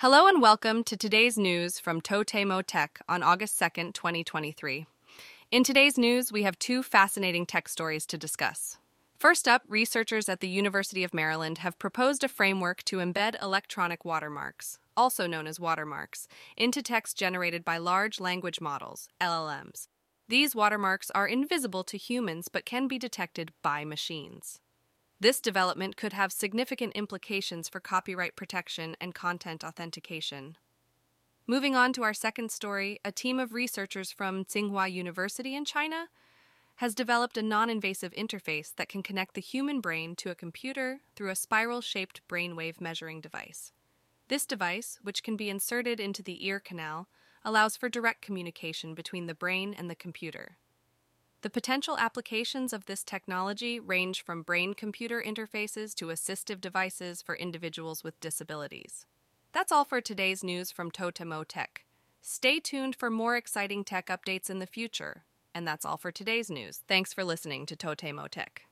Hello and welcome to today's news from Totemo Tech on August 2nd, 2023. In today's news, we have two fascinating tech stories to discuss. First up, researchers at the University of Maryland have proposed a framework to embed electronic watermarks, also known as watermarks, into text generated by large language models, LLMs. These watermarks are invisible to humans but can be detected by machines. This development could have significant implications for copyright protection and content authentication. Moving on to our second story, a team of researchers from Tsinghua University in China has developed a non invasive interface that can connect the human brain to a computer through a spiral shaped brainwave measuring device. This device, which can be inserted into the ear canal, allows for direct communication between the brain and the computer. The potential applications of this technology range from brain computer interfaces to assistive devices for individuals with disabilities. That's all for today's news from Totemo Tech. Stay tuned for more exciting tech updates in the future. And that's all for today's news. Thanks for listening to Totemo Tech.